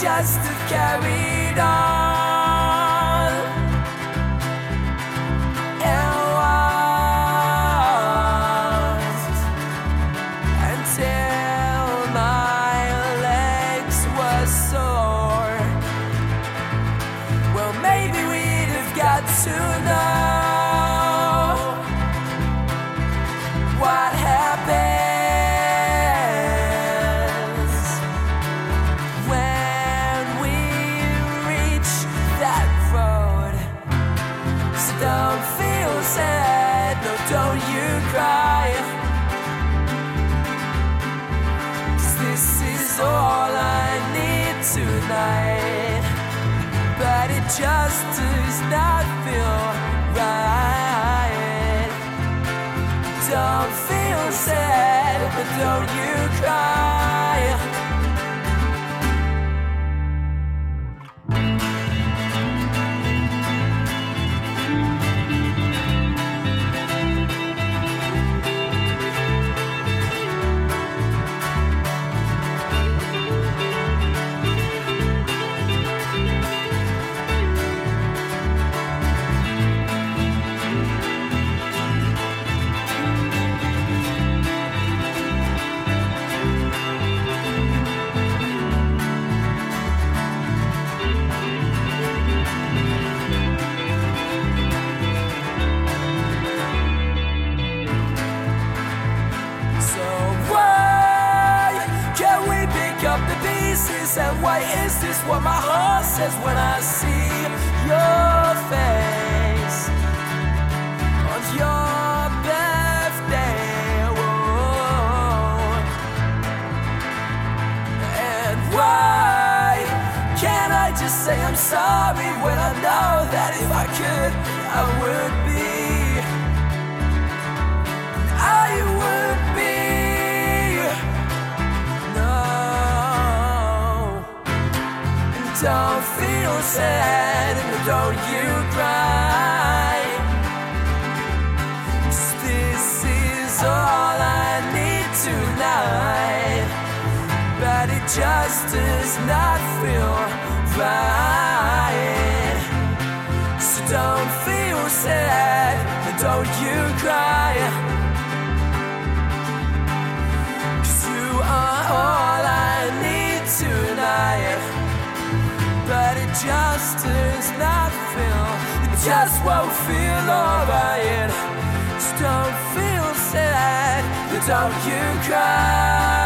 just have carried on. And walked until my legs were sore. Well, maybe we'd have got to know what happens this is all I need tonight. But it just does not feel right. Don't feel sad, but don't you cry. Why is this what my heart says when I see your face on your birthday? Whoa. And why can't I just say I'm sorry when I don't feel sad and don't you cry. 'Cause this is all I need tonight. But it just does not just won't feel alright. Just don't feel sad, don't you cry.